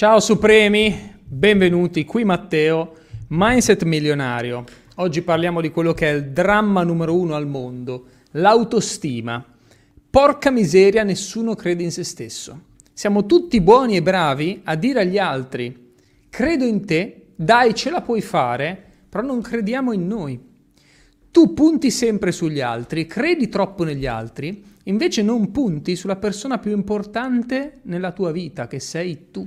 Ciao Supremi, benvenuti, qui Matteo, Mindset Milionario. Oggi parliamo di quello che è il dramma numero uno al mondo, l'autostima. Porca miseria, nessuno crede in se stesso. Siamo tutti buoni e bravi a dire agli altri, credo in te, dai ce la puoi fare, però non crediamo in noi. Tu punti sempre sugli altri, credi troppo negli altri, invece non punti sulla persona più importante nella tua vita, che sei tu.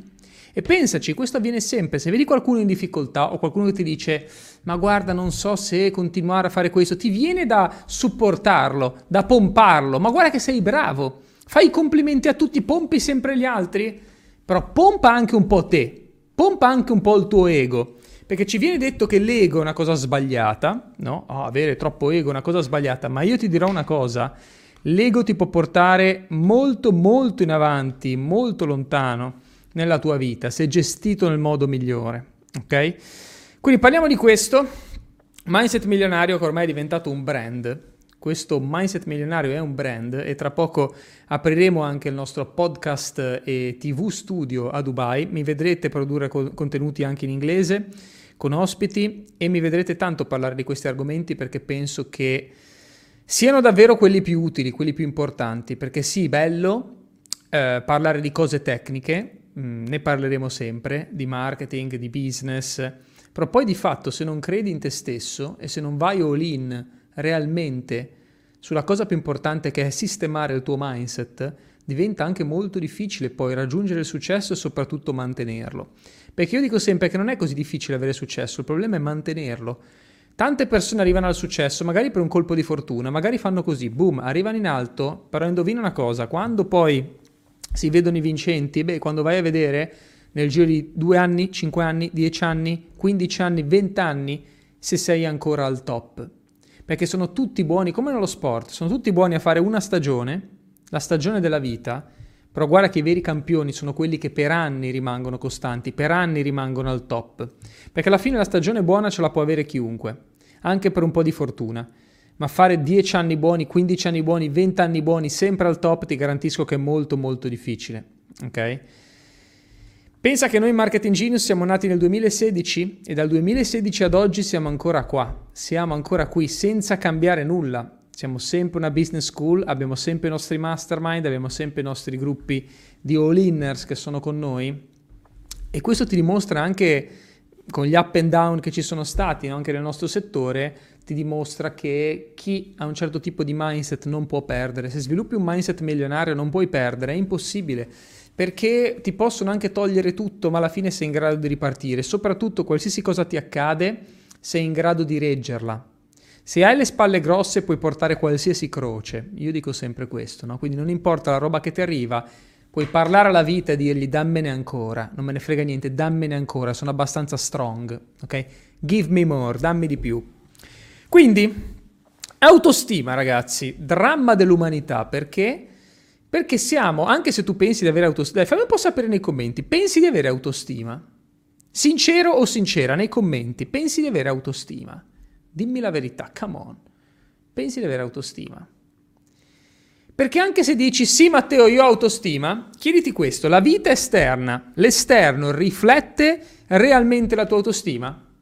E pensaci, questo avviene sempre. Se vedi qualcuno in difficoltà o qualcuno che ti dice ma guarda non so se continuare a fare questo, ti viene da supportarlo, da pomparlo, ma guarda che sei bravo, fai i complimenti a tutti, pompi sempre gli altri, però pompa anche un po' te, pompa anche un po' il tuo ego. Perché ci viene detto che l'ego è una cosa sbagliata, no? Oh, avere troppo ego è una cosa sbagliata, ma io ti dirò una cosa, l'ego ti può portare molto molto in avanti, molto lontano nella tua vita, se gestito nel modo migliore. Ok? Quindi parliamo di questo. Mindset milionario che ormai è diventato un brand. Questo mindset milionario è un brand e tra poco apriremo anche il nostro podcast e TV studio a Dubai. Mi vedrete produrre co- contenuti anche in inglese con ospiti e mi vedrete tanto parlare di questi argomenti perché penso che siano davvero quelli più utili, quelli più importanti. Perché sì, bello eh, parlare di cose tecniche, Mm, ne parleremo sempre, di marketing, di business, però poi di fatto se non credi in te stesso e se non vai all in realmente sulla cosa più importante che è sistemare il tuo mindset, diventa anche molto difficile poi raggiungere il successo e soprattutto mantenerlo. Perché io dico sempre che non è così difficile avere successo, il problema è mantenerlo. Tante persone arrivano al successo, magari per un colpo di fortuna, magari fanno così, boom, arrivano in alto, però indovina una cosa, quando poi si vedono i vincenti, beh, quando vai a vedere nel giro di due anni, cinque anni, dieci anni, quindici anni, vent'anni, se sei ancora al top. Perché sono tutti buoni, come nello sport, sono tutti buoni a fare una stagione, la stagione della vita, però guarda che i veri campioni sono quelli che per anni rimangono costanti, per anni rimangono al top. Perché alla fine la stagione buona ce la può avere chiunque, anche per un po' di fortuna ma fare 10 anni buoni, 15 anni buoni, 20 anni buoni sempre al top ti garantisco che è molto molto difficile, ok? Pensa che noi Marketing Genius siamo nati nel 2016 e dal 2016 ad oggi siamo ancora qua, siamo ancora qui senza cambiare nulla. Siamo sempre una business school, abbiamo sempre i nostri mastermind, abbiamo sempre i nostri gruppi di all-inners che sono con noi e questo ti dimostra anche con gli up and down che ci sono stati no? anche nel nostro settore, ti dimostra che chi ha un certo tipo di mindset non può perdere. Se sviluppi un mindset milionario non puoi perdere, è impossibile. Perché ti possono anche togliere tutto, ma alla fine sei in grado di ripartire. Soprattutto qualsiasi cosa ti accade, sei in grado di reggerla. Se hai le spalle grosse puoi portare qualsiasi croce. Io dico sempre questo, no? Quindi non importa la roba che ti arriva, puoi parlare alla vita e dirgli dammene ancora, non me ne frega niente, dammene ancora, sono abbastanza strong, ok? Give me more, dammi di più. Quindi, autostima, ragazzi, dramma dell'umanità, perché? Perché siamo, anche se tu pensi di avere autostima, dai, fammi un po' sapere nei commenti, pensi di avere autostima? Sincero o sincera, nei commenti, pensi di avere autostima? Dimmi la verità, come on. Pensi di avere autostima? Perché anche se dici sì Matteo io ho autostima, chiediti questo, la vita esterna, l'esterno riflette realmente la tua autostima?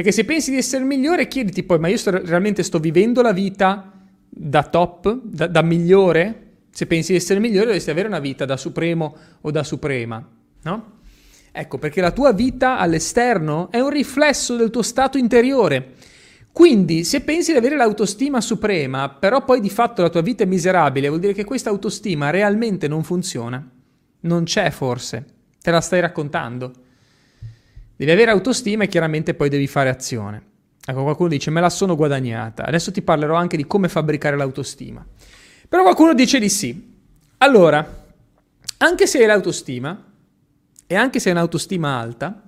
Perché se pensi di essere migliore, chiediti poi, ma io sto, realmente sto vivendo la vita da top, da, da, migliore? Se pensi di essere migliore, dovresti avere una vita da supremo o da suprema, no? Ecco, perché la tua vita all'esterno è un riflesso del tuo stato interiore. Quindi, se pensi di avere l'autostima suprema, però poi di fatto la tua vita è miserabile, vuol dire che questa autostima realmente non funziona. Non c'è forse. Te la stai raccontando. Devi avere autostima e chiaramente poi devi fare azione. Ecco, qualcuno dice me la sono guadagnata. Adesso ti parlerò anche di come fabbricare l'autostima. Però qualcuno dice di sì. Allora, anche se hai l'autostima, e anche se hai un'autostima alta,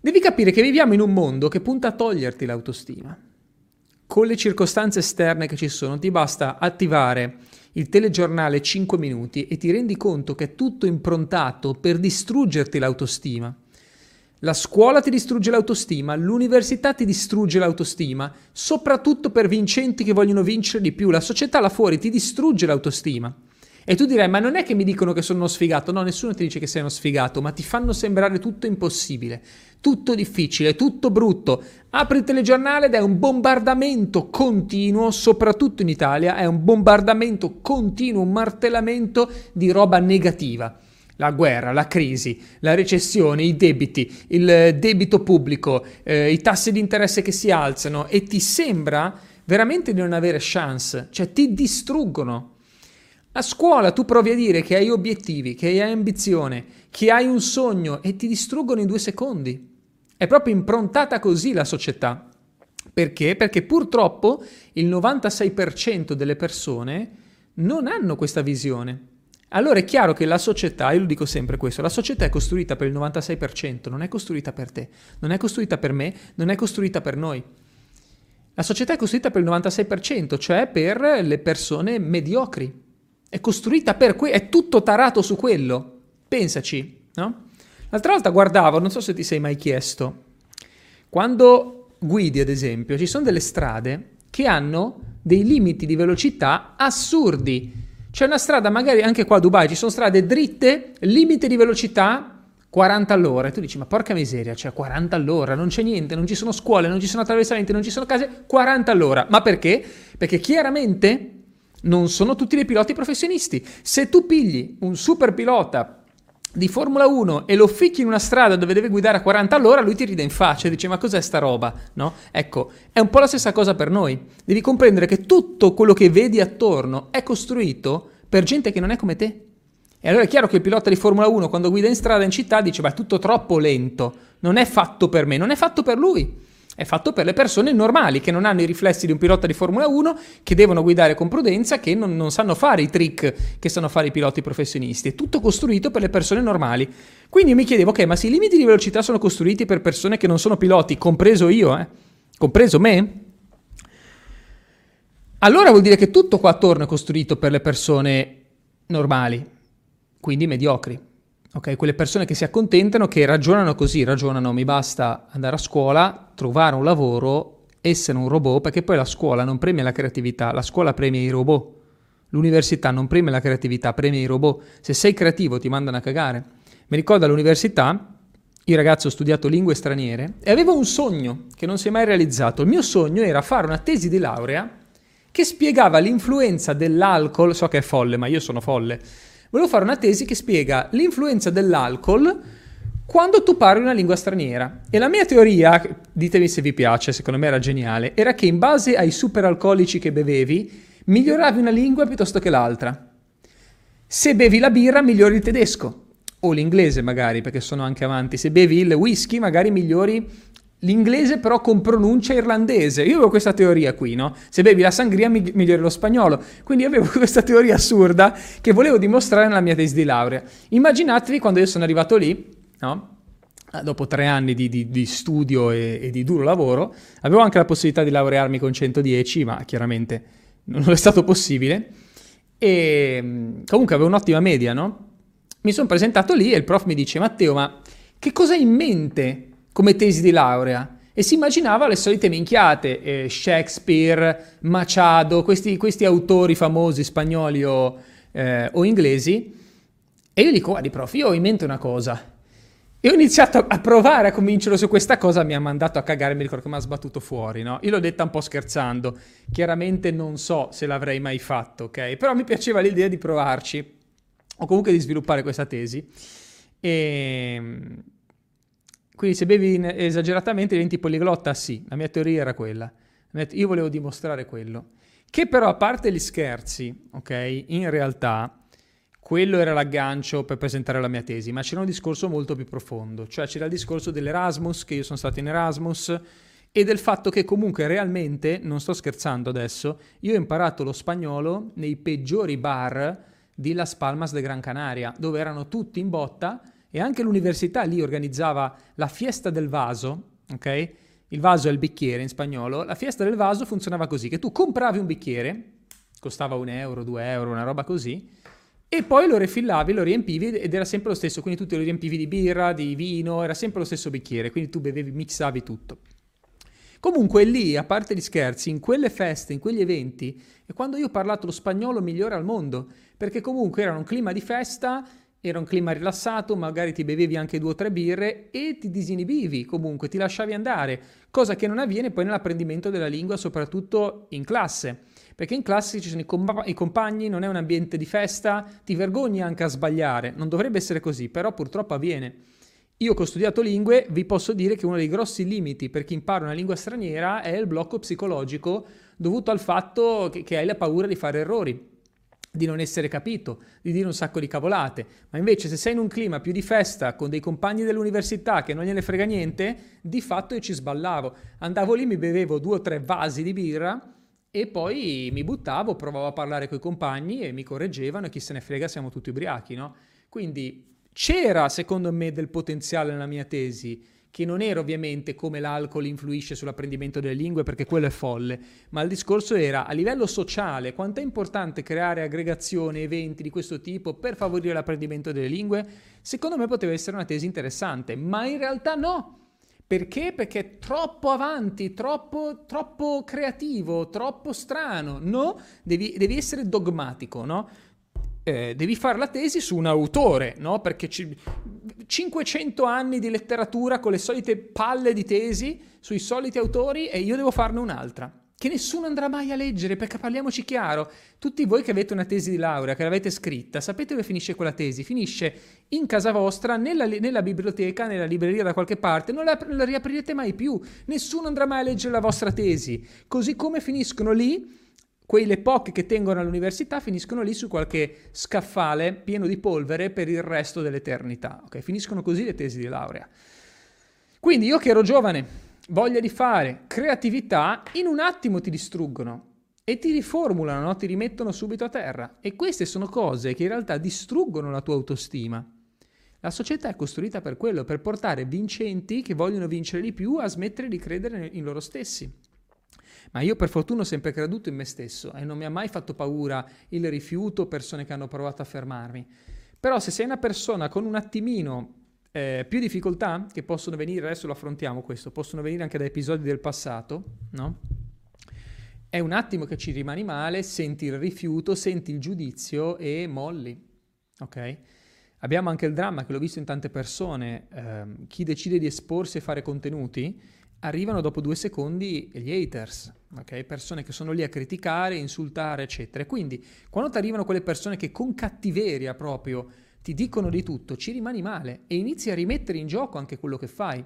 devi capire che viviamo in un mondo che punta a toglierti l'autostima. Con le circostanze esterne che ci sono, ti basta attivare il telegiornale 5 minuti e ti rendi conto che è tutto improntato per distruggerti l'autostima. La scuola ti distrugge l'autostima, l'università ti distrugge l'autostima, soprattutto per vincenti che vogliono vincere di più. La società là fuori ti distrugge l'autostima. E tu direi, ma non è che mi dicono che sono uno sfigato, no, nessuno ti dice che sei uno sfigato, ma ti fanno sembrare tutto impossibile, tutto difficile, tutto brutto. Apri il telegiornale ed è un bombardamento continuo, soprattutto in Italia, è un bombardamento continuo, un martellamento di roba negativa la guerra, la crisi, la recessione, i debiti, il debito pubblico, eh, i tassi di interesse che si alzano e ti sembra veramente di non avere chance, cioè ti distruggono. A scuola tu provi a dire che hai obiettivi, che hai ambizione, che hai un sogno e ti distruggono in due secondi. È proprio improntata così la società. Perché? Perché purtroppo il 96% delle persone non hanno questa visione. Allora è chiaro che la società, io lo dico sempre questo, la società è costruita per il 96%, non è costruita per te, non è costruita per me, non è costruita per noi. La società è costruita per il 96%, cioè per le persone mediocri, è costruita per quello, è tutto tarato su quello. Pensaci, no? L'altra volta guardavo, non so se ti sei mai chiesto, quando guidi ad esempio, ci sono delle strade che hanno dei limiti di velocità assurdi. C'è una strada, magari anche qua a Dubai, ci sono strade dritte, limite di velocità 40 all'ora. E tu dici, ma porca miseria, cioè 40 all'ora, non c'è niente, non ci sono scuole, non ci sono attraversamenti, non ci sono case, 40 all'ora. Ma perché? Perché chiaramente non sono tutti dei piloti professionisti. Se tu pigli un super pilota di Formula 1 e lo ficchi in una strada dove deve guidare a 40 all'ora, lui ti ride in faccia e dice ma cos'è sta roba? No? Ecco, è un po' la stessa cosa per noi. Devi comprendere che tutto quello che vedi attorno è costruito per gente che non è come te. E allora è chiaro che il pilota di Formula 1 quando guida in strada in città dice ma è tutto troppo lento, non è fatto per me, non è fatto per lui. È fatto per le persone normali che non hanno i riflessi di un pilota di Formula 1, che devono guidare con prudenza, che non, non sanno fare i trick che sanno fare i piloti professionisti. È tutto costruito per le persone normali. Quindi io mi chiedevo, ok, ma se i limiti di velocità sono costruiti per persone che non sono piloti, compreso io, eh? compreso me, allora vuol dire che tutto qua attorno è costruito per le persone normali, quindi mediocri. Ok, quelle persone che si accontentano, che ragionano così, ragionano mi basta andare a scuola, trovare un lavoro, essere un robot, perché poi la scuola non premia la creatività, la scuola premia i robot. L'università non premia la creatività, premia i robot. Se sei creativo ti mandano a cagare. Mi ricordo all'università, io ragazzo ho studiato lingue straniere e avevo un sogno che non si è mai realizzato. Il mio sogno era fare una tesi di laurea che spiegava l'influenza dell'alcol, so che è folle, ma io sono folle, Volevo fare una tesi che spiega l'influenza dell'alcol quando tu parli una lingua straniera. E la mia teoria, ditemi se vi piace, secondo me era geniale, era che in base ai superalcolici che bevevi, miglioravi una lingua piuttosto che l'altra. Se bevi la birra, migliori il tedesco. O l'inglese magari, perché sono anche avanti. Se bevi il whisky, magari migliori L'inglese però con pronuncia irlandese. Io avevo questa teoria qui, no? Se bevi la sangria migliori lo spagnolo. Quindi avevo questa teoria assurda che volevo dimostrare nella mia tesi di laurea. Immaginatevi quando io sono arrivato lì, no? Ah, dopo tre anni di, di, di studio e, e, di duro lavoro, avevo anche la possibilità di laurearmi con 110, ma chiaramente non è stato possibile. E mm, comunque avevo un'ottima media, no? Mi sono presentato lì e il prof mi dice: Matteo, ma che cosa hai in mente come tesi di laurea e si immaginava le solite minchiate, eh, Shakespeare, Machado, questi, questi, autori famosi spagnoli o, eh, o, inglesi. E io dico, guardi prof, io ho in mente una cosa. E ho iniziato a provare a convincerlo su questa cosa, mi ha mandato a cagare, mi ricordo che mi ha sbattuto fuori, no? Io l'ho detta un po' scherzando, chiaramente non so se l'avrei mai fatto, ok? Però mi piaceva l'idea di provarci, o comunque di sviluppare questa tesi. E quindi se bevi esageratamente diventi poliglotta? Sì, la mia teoria era quella. Io volevo dimostrare quello. Che però a parte gli scherzi, ok, in realtà quello era l'aggancio per presentare la mia tesi, ma c'era un discorso molto più profondo, cioè c'era il discorso dell'Erasmus, che io sono stato in Erasmus, e del fatto che comunque realmente, non sto scherzando adesso, io ho imparato lo spagnolo nei peggiori bar di Las Palmas de Gran Canaria, dove erano tutti in botta e anche l'università lì organizzava la fiesta del vaso, ok? Il vaso è il bicchiere in spagnolo. La fiesta del vaso funzionava così, che tu compravi un bicchiere, costava un euro, due euro, una roba così, e poi lo refillavi, lo riempivi ed era sempre lo stesso, quindi tu te lo riempivi di birra, di vino, era sempre lo stesso bicchiere, quindi tu bevevi, mixavi tutto. Comunque lì, a parte gli scherzi, in quelle feste, in quegli eventi, è quando io ho parlato lo spagnolo migliore al mondo, perché comunque era un clima di festa, era un clima rilassato, magari ti bevevi anche due o tre birre e ti disinibivi comunque, ti lasciavi andare, cosa che non avviene poi nell'apprendimento della lingua, soprattutto in classe. Perché in classe ci sono i, compa- i, compagni, non è un ambiente di festa, ti vergogni anche a sbagliare. Non dovrebbe essere così, però purtroppo avviene. Io che ho studiato lingue vi posso dire che uno dei grossi limiti per chi impara una lingua straniera è il blocco psicologico dovuto al fatto che, che hai la paura di fare errori di non essere capito, di dire un sacco di cavolate, ma invece se sei in un clima più di festa con dei compagni dell'università che non gliene frega niente, di fatto io ci sballavo. Andavo lì, mi bevevo due o tre vasi di birra e poi mi buttavo, provavo a parlare con i compagni e mi correggevano e chi se ne frega siamo tutti ubriachi, no? Quindi c'era, secondo me, del potenziale nella mia tesi, che non era ovviamente come l'alcol influisce sull'apprendimento delle lingue, perché quello è folle, ma il discorso era a livello sociale quanto è importante creare aggregazioni, eventi di questo tipo per favorire l'apprendimento delle lingue. Secondo me poteva essere una tesi interessante, ma in realtà no. Perché? Perché è troppo avanti, troppo, troppo creativo, troppo strano. No, devi, devi essere dogmatico, no? Eh, devi fare la tesi su un autore, no? Perché ci, 500 anni di letteratura con le solite palle di tesi sui soliti autori e io devo farne un'altra. Che nessuno andrà mai a leggere, perché parliamoci chiaro, tutti voi che avete una tesi di laurea, che l'avete scritta, sapete dove finisce quella tesi? Finisce in casa vostra, nella, nella biblioteca, nella libreria da qualche parte, non la, non la riaprirete mai più, nessuno andrà mai a leggere la vostra tesi, così come finiscono lì quelle poche che tengono all'università finiscono lì su qualche scaffale pieno di polvere per il resto dell'eternità. Okay? Finiscono così le tesi di laurea. Quindi io che ero giovane, voglia di fare, creatività, in un attimo ti distruggono e ti riformulano, no? ti rimettono subito a terra. E queste sono cose che in realtà distruggono la tua autostima. La società è costruita per quello, per portare vincenti che vogliono vincere di più a smettere di credere in loro stessi. Ma io per fortuna ho sempre creduto in me stesso e non mi ha mai fatto paura il rifiuto, persone che hanno provato a fermarmi. Però se sei una persona con un attimino eh, più difficoltà, che possono venire, adesso lo affrontiamo questo, possono venire anche da episodi del passato, no? È un attimo che ci rimani male, senti il rifiuto, senti il giudizio e molli, ok? Abbiamo anche il dramma che l'ho visto in tante persone, eh, chi decide di esporsi e fare contenuti arrivano dopo due secondi gli haters, okay? persone che sono lì a criticare, insultare, eccetera. Quindi quando ti arrivano quelle persone che con cattiveria proprio ti dicono di tutto, ci rimani male e inizi a rimettere in gioco anche quello che fai.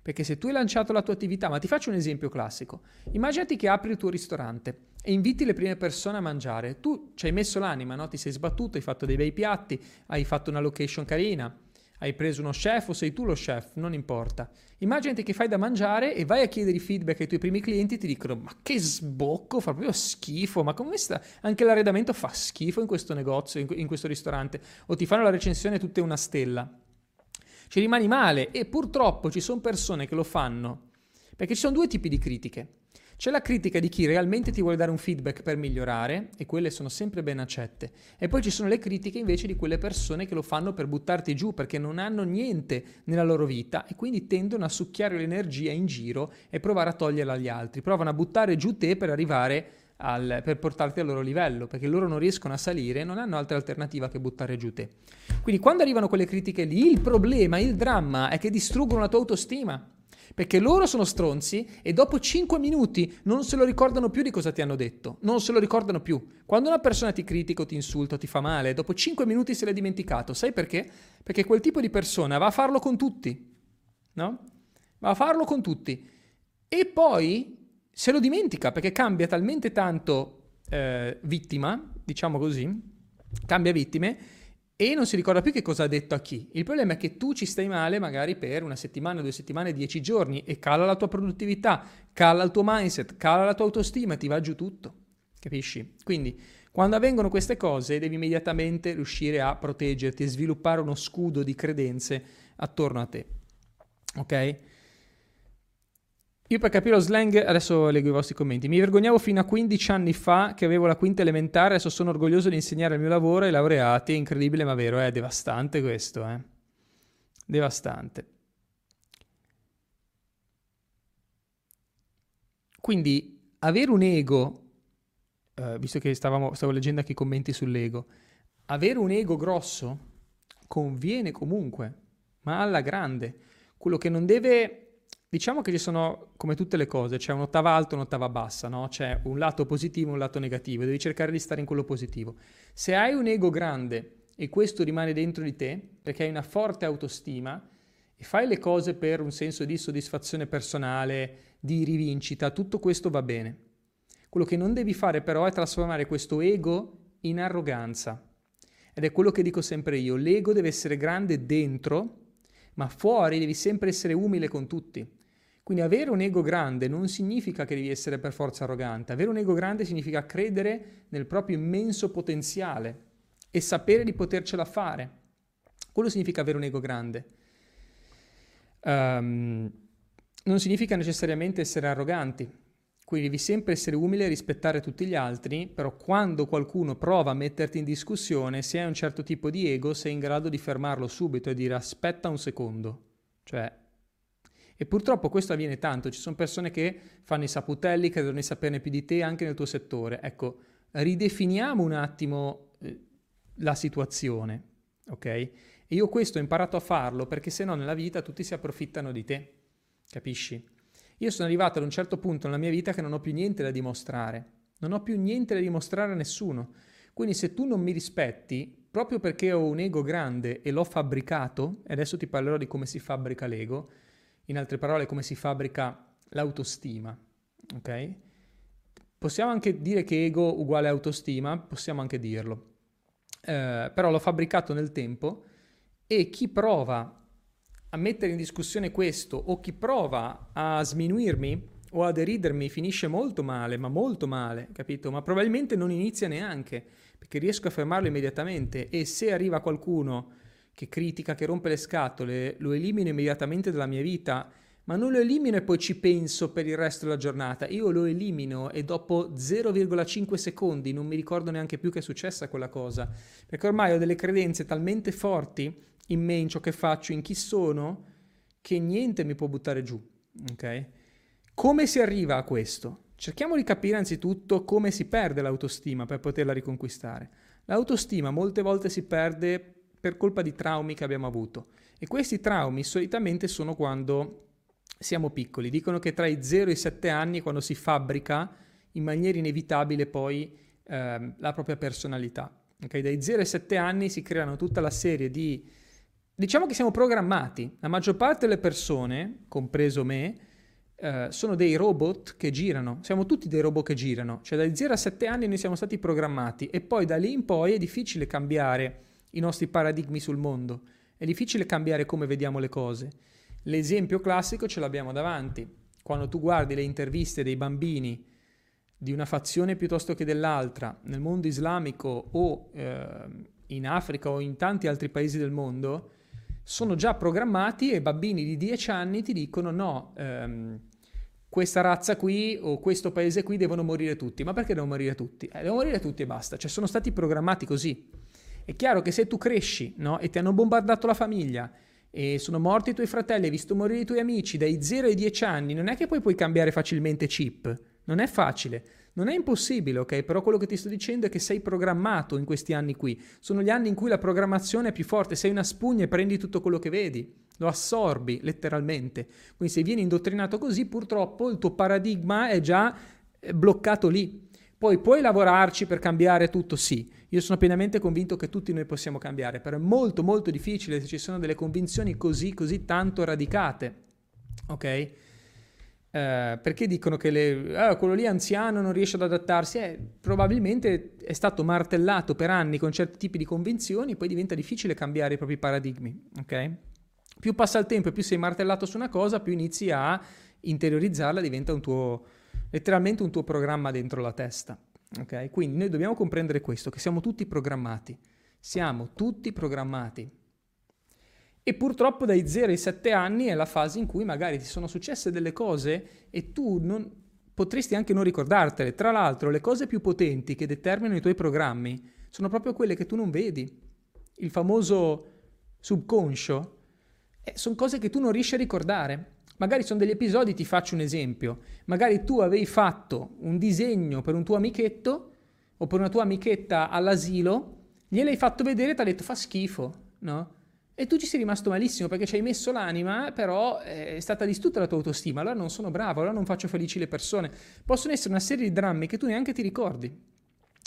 Perché se tu hai lanciato la tua attività, ma ti faccio un esempio classico, immaginati che apri il tuo ristorante e inviti le prime persone a mangiare, tu ci hai messo l'anima, no? ti sei sbattuto, hai fatto dei bei piatti, hai fatto una location carina, hai preso uno chef o sei tu lo chef, non importa. Immaginati che fai da mangiare e vai a chiedere i feedback ai tuoi primi clienti e ti dicono ma che sbocco, fa proprio schifo, ma come sta? Anche l'arredamento fa schifo in questo negozio, in questo ristorante. O ti fanno la recensione tutte una stella. Ci rimani male e purtroppo ci sono persone che lo fanno. Perché ci sono due tipi di critiche. C'è la critica di chi realmente ti vuole dare un feedback per migliorare, e quelle sono sempre ben accette. E poi ci sono le critiche invece di quelle persone che lo fanno per buttarti giù perché non hanno niente nella loro vita e quindi tendono a succhiare l'energia in giro e provare a toglierla agli altri. Provano a buttare giù te per arrivare al, per portarti al loro livello, perché loro non riescono a salire, non hanno altra alternativa che buttare giù te. Quindi quando arrivano quelle critiche lì, il problema, il dramma è che distruggono la tua autostima perché loro sono stronzi e dopo 5 minuti non se lo ricordano più di cosa ti hanno detto, non se lo ricordano più. Quando una persona ti critica ti insulta ti fa male, dopo 5 minuti se l'è dimenticato, sai perché? Perché quel tipo di persona va a farlo con tutti, no? Va a farlo con tutti. E poi se lo dimentica perché cambia talmente tanto eh, vittima, diciamo così, cambia vittime e non si ricorda più che cosa ha detto a chi. Il problema è che tu ci stai male magari per una settimana, due settimane, dieci giorni e cala la tua produttività, cala il tuo mindset, cala la tua autostima e ti va giù tutto. Capisci? Quindi quando avvengono queste cose devi immediatamente riuscire a proteggerti e sviluppare uno scudo di credenze attorno a te. Ok? Io per capire lo slang, adesso leggo i vostri commenti. Mi vergognavo fino a 15 anni fa che avevo la quinta elementare, adesso sono orgoglioso di insegnare il mio lavoro ai laureati. È incredibile ma vero, è devastante questo, eh. Devastante. quindi avere un ego, eh, visto che stavamo, stavo leggendo anche i commenti sull'ego, avere un ego grosso conviene comunque, ma alla grande. Quello che non deve Diciamo che ci sono, come tutte le cose, c'è un'ottava alta e un'ottava bassa, no? C'è un lato positivo e un lato negativo, devi cercare di stare in quello positivo. Se hai un ego grande e questo rimane dentro di te, perché hai una forte autostima e fai le cose per un senso di soddisfazione personale, di rivincita, tutto questo va bene. Quello che non devi fare però è trasformare questo ego in arroganza. Ed è quello che dico sempre io, l'ego deve essere grande dentro, ma fuori devi sempre essere umile con tutti. Quindi avere un ego grande non significa che devi essere per forza arrogante, avere un ego grande significa credere nel proprio immenso potenziale e sapere di potercela fare. Quello significa avere un ego grande. Um, non significa necessariamente essere arroganti, quindi devi sempre essere umile e rispettare tutti gli altri, però quando qualcuno prova a metterti in discussione, se hai un certo tipo di ego, sei in grado di fermarlo subito e dire aspetta un secondo. Cioè, e purtroppo questo avviene tanto, ci sono persone che fanno i saputelli, credono di saperne più di te anche nel tuo settore. Ecco, ridefiniamo un attimo eh, la situazione, ok? E io questo ho imparato a farlo perché se no nella vita tutti si approfittano di te, capisci? Io sono arrivato ad un certo punto nella mia vita che non ho più niente da dimostrare, non ho più niente da dimostrare a nessuno. Quindi se tu non mi rispetti, proprio perché ho un ego grande e l'ho fabbricato, e adesso ti parlerò di come si fabbrica l'ego, in altre parole come si fabbrica l'autostima, ok? Possiamo anche dire che ego uguale autostima, possiamo anche dirlo, eh, però l'ho fabbricato nel tempo e chi prova a mettere in discussione questo o chi prova a sminuirmi o a deridermi finisce molto male, ma molto male, capito? Ma probabilmente non inizia neanche, perché riesco a fermarlo immediatamente e se arriva qualcuno che critica, che rompe le scatole, lo elimino immediatamente dalla mia vita, ma non lo elimino e poi ci penso per il resto della giornata. Io lo elimino e dopo 0,5 secondi non mi ricordo neanche più che è successa quella cosa, perché ormai ho delle credenze talmente forti in me, in ciò che faccio, in chi sono, che niente mi può buttare giù. Ok? Come si arriva a questo? Cerchiamo di capire anzitutto come si perde l'autostima per poterla riconquistare. L'autostima molte volte si perde per colpa di traumi che abbiamo avuto. E questi traumi solitamente sono quando siamo piccoli. Dicono che tra i 0 e i 7 anni, quando si fabbrica in maniera inevitabile poi eh, la propria personalità. Okay? Dai 0 ai 7 anni si creano tutta la serie di... Diciamo che siamo programmati. La maggior parte delle persone, compreso me, Uh, sono dei robot che girano, siamo tutti dei robot che girano, cioè dai 0 a 7 anni noi siamo stati programmati e poi da lì in poi è difficile cambiare i nostri paradigmi sul mondo. È difficile cambiare come vediamo le cose. L'esempio classico ce l'abbiamo davanti. Quando tu guardi le interviste dei bambini di una fazione piuttosto che dell'altra nel mondo islamico o eh, in Africa o in tanti altri paesi del mondo, sono già programmati e bambini di 10 anni ti dicono no, ehm, questa razza qui o questo paese qui devono morire tutti. Ma perché devono morire tutti? Eh, devono morire tutti e basta. Cioè sono stati programmati così. È chiaro che se tu cresci no, e ti hanno bombardato la famiglia e sono morti i tuoi fratelli, hai visto morire i tuoi amici dai 0 ai 10 anni, non è che poi puoi cambiare facilmente chip. Non è facile, non è impossibile, ok? Però quello che ti sto dicendo è che sei programmato in questi anni qui. Sono gli anni in cui la programmazione è più forte, sei una spugna e prendi tutto quello che vedi, lo assorbi letteralmente. Quindi se vieni indottrinato così, purtroppo il tuo paradigma è già eh, bloccato lì. Poi puoi lavorarci per cambiare tutto? Sì, io sono pienamente convinto che tutti noi possiamo cambiare, però è molto molto difficile se ci sono delle convinzioni così così tanto radicate, ok? Eh, perché dicono che le, eh, quello lì anziano non riesce ad adattarsi? Eh, probabilmente è stato martellato per anni con certi tipi di convinzioni, poi diventa difficile cambiare i propri paradigmi, ok? Più passa il tempo e più sei martellato su una cosa, più inizi a interiorizzarla, diventa un tuo letteralmente un tuo programma dentro la testa. Okay? Quindi noi dobbiamo comprendere questo, che siamo tutti programmati. Siamo tutti programmati. E purtroppo dai 0 ai 7 anni è la fase in cui magari ti sono successe delle cose e tu non, potresti anche non ricordartele. Tra l'altro, le cose più potenti che determinano i tuoi programmi sono proprio quelle che tu non vedi. Il famoso subconscio eh, sono cose che tu non riesci a ricordare. Magari sono degli episodi, ti faccio un esempio. Magari tu avevi fatto un disegno per un tuo amichetto o per una tua amichetta all'asilo, gliel'hai fatto vedere e ti ha detto fa schifo, no? E tu ci sei rimasto malissimo perché ci hai messo l'anima, però eh, è stata distrutta la tua autostima. Allora non sono bravo, allora non faccio felici le persone. Possono essere una serie di drammi che tu neanche ti ricordi.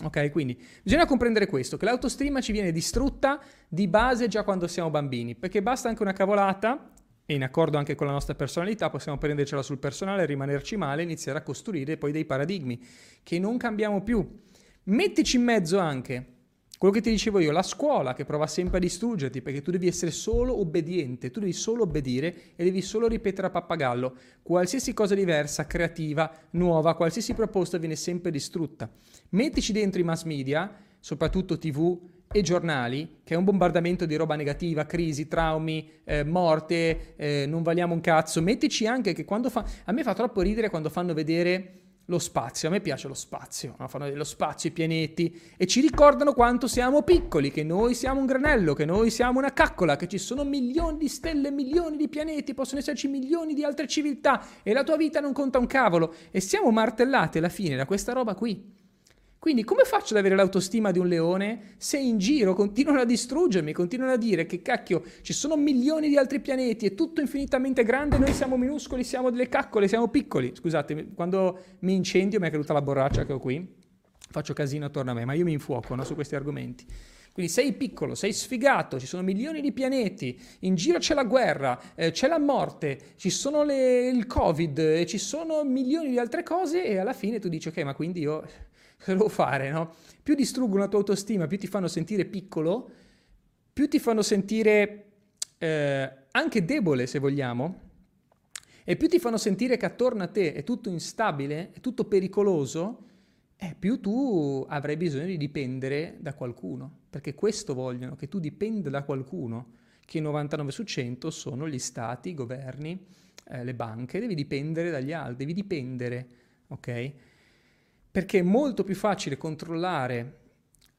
Ok, quindi bisogna comprendere questo, che l'autostima ci viene distrutta di base già quando siamo bambini, perché basta anche una cavolata, e in accordo anche con la nostra personalità, possiamo prendercela sul personale, rimanerci male, iniziare a costruire poi dei paradigmi che non cambiamo più. Mettici in mezzo anche quello che ti dicevo io, la scuola che prova sempre a distruggerti perché tu devi essere solo obbediente, tu devi solo obbedire e devi solo ripetere a pappagallo. Qualsiasi cosa diversa, creativa, nuova, qualsiasi proposta viene sempre distrutta. Mettici dentro i mass media, soprattutto tv e giornali, che è un bombardamento di roba negativa, crisi, traumi, eh, morte, eh, non valiamo un cazzo. Mettici anche che quando fa... A me fa troppo ridere quando fanno vedere lo spazio, a me piace lo spazio, no? fanno lo spazio, i pianeti e ci ricordano quanto siamo piccoli, che noi siamo un granello, che noi siamo una caccola, che ci sono milioni di stelle, milioni di pianeti, possono esserci milioni di altre civiltà e la tua vita non conta un cavolo e siamo martellati alla fine da questa roba qui. Quindi come faccio ad avere l'autostima di un leone se in giro continuano a distruggermi, continuano a dire che cacchio ci sono milioni di altri pianeti, è tutto infinitamente grande, noi siamo minuscoli, siamo delle caccole, siamo piccoli. Scusate, quando mi incendio mi è caduta la borraccia che ho qui, faccio casino attorno a me, ma io mi infuoco no, su questi argomenti. Quindi sei piccolo, sei sfigato, ci sono milioni di pianeti, in giro c'è la guerra, eh, c'è la morte, ci sono le, il covid, e ci sono milioni di altre cose e alla fine tu dici ok ma quindi io devo fare, no? Più distruggono la tua autostima, più ti fanno sentire piccolo, più ti fanno sentire eh, anche debole, se vogliamo, e più ti fanno sentire che attorno a te è tutto instabile, è tutto pericoloso, eh, più tu avrai bisogno di dipendere da qualcuno, perché questo vogliono, che tu dipenda da qualcuno, che 99 su 100 sono gli stati, i governi, eh, le banche, devi dipendere dagli altri, devi dipendere, ok? Perché è molto più facile controllare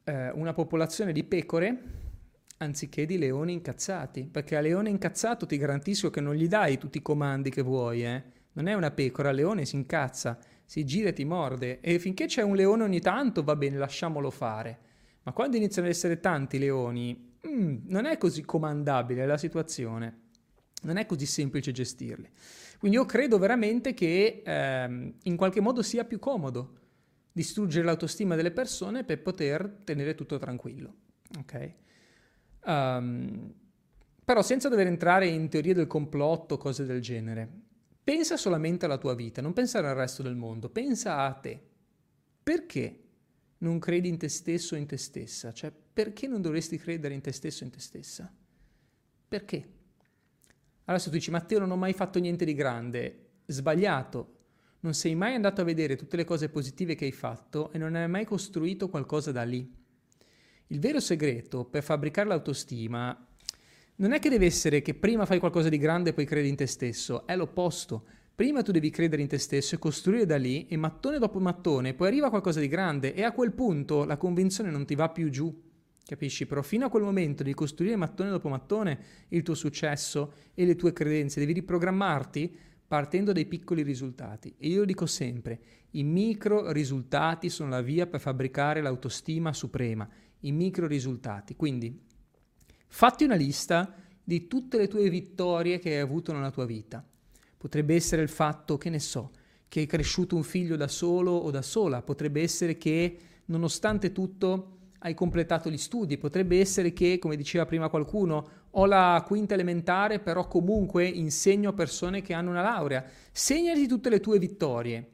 eh, una popolazione di pecore anziché di leoni incazzati, perché a leone incazzato ti garantisco che non gli dai tutti i comandi che vuoi, eh? non è una pecora, il leone si incazza, si gira e ti morde. E finché c'è un leone ogni tanto va bene, lasciamolo fare, ma quando iniziano ad essere tanti leoni, mm, non è così comandabile la situazione, non è così semplice gestirli. Quindi io credo veramente che ehm, in qualche modo sia più comodo distruggere l'autostima delle persone per poter tenere tutto tranquillo. Ok? Um, però senza dover entrare in teorie del complotto, cose del genere, pensa solamente alla tua vita, non pensare al resto del mondo, pensa a te. Perché non credi in te stesso o in te stessa? Cioè, perché non dovresti credere in te stesso o in te stessa? Perché? Se tu dici, Matteo non ho mai fatto niente di grande, sbagliato, non sei mai andato a vedere tutte le cose positive che hai fatto e non hai mai costruito qualcosa da lì. Il vero segreto per fabbricare l'autostima non è che deve essere che prima fai qualcosa di grande e poi credi in te stesso, è l'opposto. Prima tu devi credere in te stesso e costruire da lì e mattone dopo mattone poi arriva qualcosa di grande e a quel punto la convinzione non ti va più giù. Capisci? Però fino a quel momento devi costruire mattone dopo mattone il tuo successo e le tue credenze, devi riprogrammarti partendo dai piccoli risultati. E io dico sempre, i micro risultati sono la via per fabbricare l'autostima suprema, i micro risultati. Quindi fatti una lista di tutte le tue vittorie che hai avuto nella tua vita. Potrebbe essere il fatto, che ne so, che hai cresciuto un figlio da solo o da sola, potrebbe essere che nonostante tutto hai completato gli studi, potrebbe essere che, come diceva prima qualcuno, ho la quinta elementare, però comunque insegno a persone che hanno una laurea. Segnati tutte le tue vittorie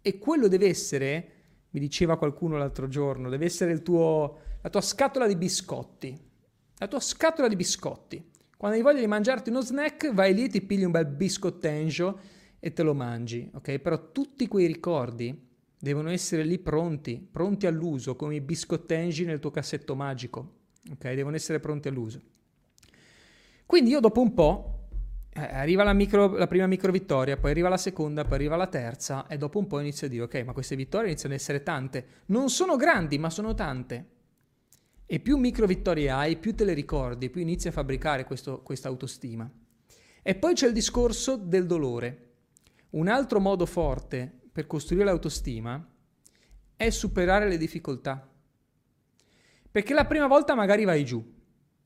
e quello deve essere, mi diceva qualcuno l'altro giorno, deve essere tuo, la tua scatola di biscotti. La tua scatola di biscotti. Quando hai voglia di mangiarti uno snack, vai lì, ti pigli un bel biscottengio e te lo mangi, ok? Però tutti quei ricordi devono essere lì pronti, pronti all'uso, come i biscottengi nel tuo cassetto magico. Ok, devono essere pronti all'uso. Quindi io dopo un po' eh, arriva la, micro, la, prima micro vittoria, poi arriva la seconda, poi arriva la terza e dopo un po' inizio a dire ok, ma queste vittorie iniziano ad essere tante. Non sono grandi, ma sono tante. E più micro vittorie hai, più te le ricordi, più inizi a fabbricare questa autostima. E poi c'è il discorso del dolore. Un altro modo forte per costruire l'autostima è superare le difficoltà. Perché la prima volta magari vai giù,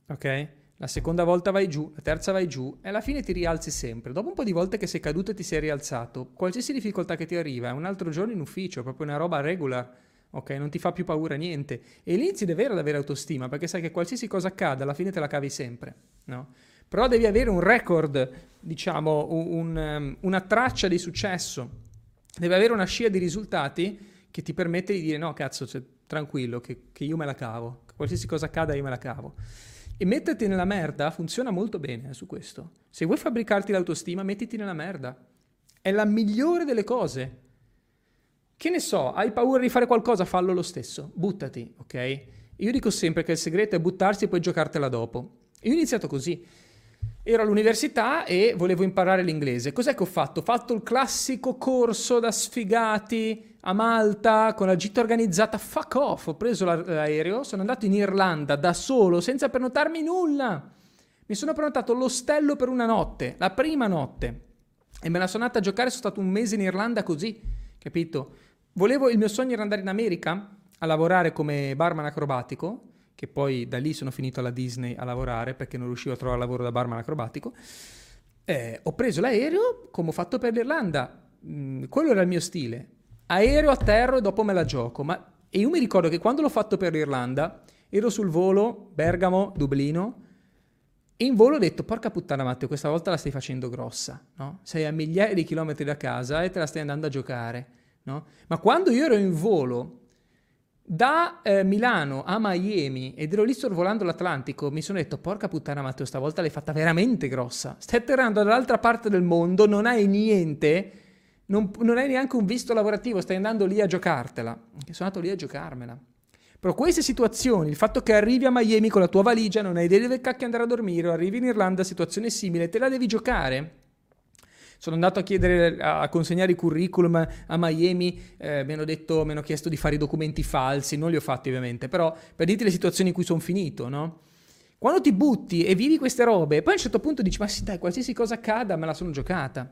ok? La seconda volta vai giù, la terza vai giù e alla fine ti rialzi sempre. Dopo un po' di volte che sei caduto e ti sei rialzato, qualsiasi difficoltà che ti arriva è un altro giorno in ufficio, proprio una roba regular, ok? Non ti fa più paura niente. E inizi davvero ad avere autostima perché sai che qualsiasi cosa accada alla fine te la cavi sempre, no? Però devi avere un record, diciamo, un, um, una traccia di successo. Devi avere una scia di risultati che ti permette di dire no, cazzo, cioè, tranquillo, che, che io me la cavo. Qualsiasi cosa accada io me la cavo. E metterti nella merda funziona molto bene eh, su questo. Se vuoi fabbricarti l'autostima, mettiti nella merda. È la migliore delle cose. Che ne so, hai paura di fare qualcosa, fallo lo stesso. Buttati, ok? Io dico sempre che il segreto è buttarsi e poi giocartela dopo. Io ho iniziato così. Ero all'università e volevo imparare l'inglese. Cos'è che ho fatto? Ho fatto il classico corso da sfigati a Malta con la gita organizzata. Fuck off! Ho preso l'aereo, sono andato in Irlanda da solo, senza prenotarmi nulla. Mi sono prenotato l'ostello per una notte, la prima notte. E me la sono andata a giocare, sono stato un mese in Irlanda così, capito? Volevo, il mio sogno era andare in America a lavorare come barman acrobatico che poi da lì sono finito alla Disney a lavorare perché non riuscivo a trovare lavoro da barman acrobatico. Eh, ho preso l'aereo come ho fatto per l'Irlanda, mm, quello era il mio stile. Aereo a terra e dopo me la gioco. Ma... E io mi ricordo che quando l'ho fatto per l'Irlanda ero sul volo Bergamo, Dublino, e in volo ho detto, porca puttana Matteo, questa volta la stai facendo grossa, no? Sei a migliaia di chilometri da casa e te la stai andando a giocare, no? Ma quando io ero in volo da eh, Milano a Miami ed ero lì sorvolando l'Atlantico, mi sono detto, porca puttana Matteo, stavolta l'hai fatta veramente grossa. Stai atterrando dall'altra parte del mondo, non hai niente, non, non hai neanche un visto lavorativo, stai andando lì a giocartela. Sono andato lì a giocarmela. Però queste situazioni, il fatto che arrivi a Miami con la tua valigia, non hai idea dove cacchio andare a dormire, o arrivi in Irlanda, situazione simile, te la devi giocare sono andato a chiedere, a consegnare i curriculum a Miami, eh, mi, hanno detto, mi hanno chiesto di fare i documenti falsi, non li ho fatti ovviamente, però per dirti le situazioni in cui sono finito, no? Quando ti butti e vivi queste robe, poi a un certo punto dici, ma sì dai, qualsiasi cosa accada me la sono giocata.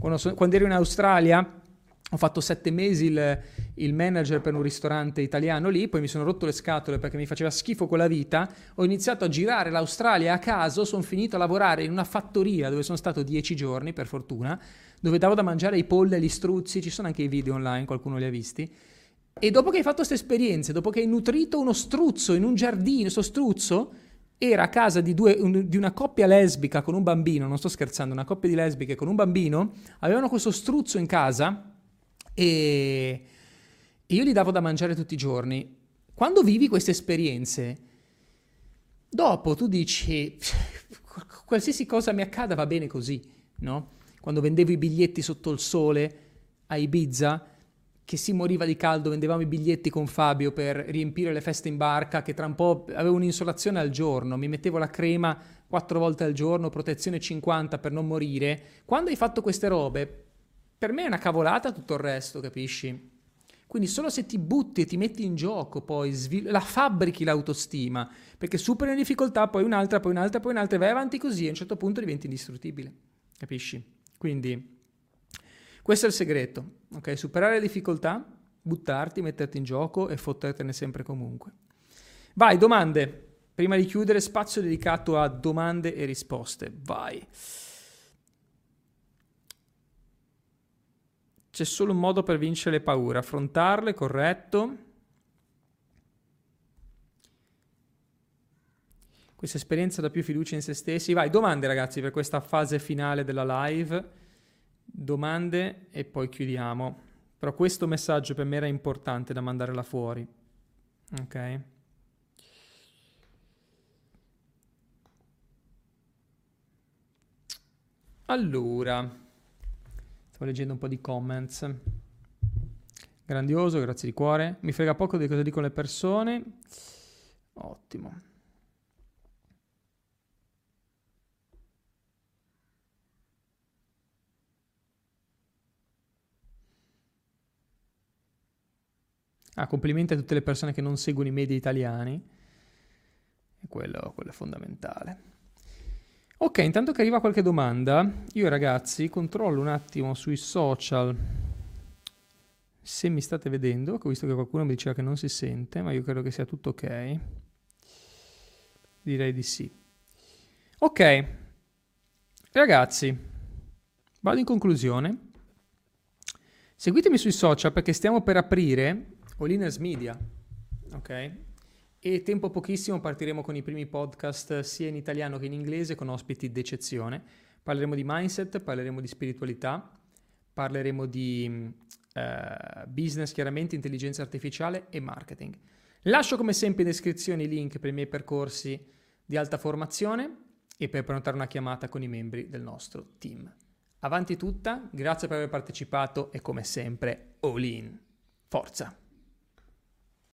Quando, so, quando ero in Australia ho fatto sette mesi il, il, manager per un ristorante italiano lì, poi mi sono rotto le scatole perché mi faceva schifo quella vita, ho iniziato a girare l'Australia a caso, sono finito a lavorare in una fattoria dove sono stato dieci giorni, per fortuna, dove davo da mangiare ai polli e agli struzzi, ci sono anche i video online, qualcuno li ha visti, e dopo che hai fatto queste esperienze, dopo che hai nutrito uno struzzo in un giardino, questo struzzo era a casa di, due, un, di, una coppia lesbica con un bambino, non sto scherzando, una coppia di lesbiche con un bambino, avevano questo struzzo in casa e io gli davo da mangiare tutti i giorni. Quando vivi queste esperienze, dopo tu dici, qualsiasi cosa mi accada va bene così, no? Quando vendevo i biglietti sotto il sole a Ibiza, che si moriva di caldo, vendevamo i biglietti con Fabio per riempire le feste in barca, che tra un po' avevo un'insolazione al giorno, mi mettevo la crema quattro volte al giorno, protezione 50 per non morire. Quando hai fatto queste robe, per me è una cavolata tutto il resto, capisci? Quindi solo se ti butti e ti metti in gioco, poi svil- la fabbrichi l'autostima, perché superi una difficoltà, poi un'altra, poi un'altra, poi un'altra, e vai avanti così e a un certo punto diventi indistruttibile. Capisci? Quindi questo è il segreto, ok? Superare le difficoltà, buttarti, metterti in gioco e fottertene sempre comunque. Vai, domande. Prima di chiudere, spazio dedicato a domande e risposte. Vai. C'è solo un modo per vincere le paure, affrontarle, corretto. Questa esperienza dà più fiducia in se stessi. Vai, domande ragazzi per questa fase finale della live. Domande e poi chiudiamo. Però questo messaggio per me era importante da mandare là fuori. Ok? Allora, Stavo leggendo un po' di comments. Grandioso, grazie di cuore. Mi frega poco di cosa dicono le persone. Ottimo. Ah, complimenti a tutte le persone che non seguono i media italiani. E quello, quello è fondamentale. Ok, intanto che arriva qualche domanda, io ragazzi controllo un attimo sui social se mi state vedendo, ho visto che qualcuno mi diceva che non si sente, ma io credo che sia tutto ok. Direi di sì. Ok, ragazzi, vado in conclusione. Seguitemi sui social perché stiamo per aprire Oliners Media, ok? E tempo pochissimo partiremo con i primi podcast sia in italiano che in inglese con ospiti d'eccezione. Parleremo di mindset, parleremo di spiritualità, parleremo di uh, business, chiaramente intelligenza artificiale e marketing. Lascio come sempre in descrizione i link per i miei percorsi di alta formazione e per prenotare una chiamata con i membri del nostro team. Avanti tutta, grazie per aver partecipato e come sempre, all in. Forza!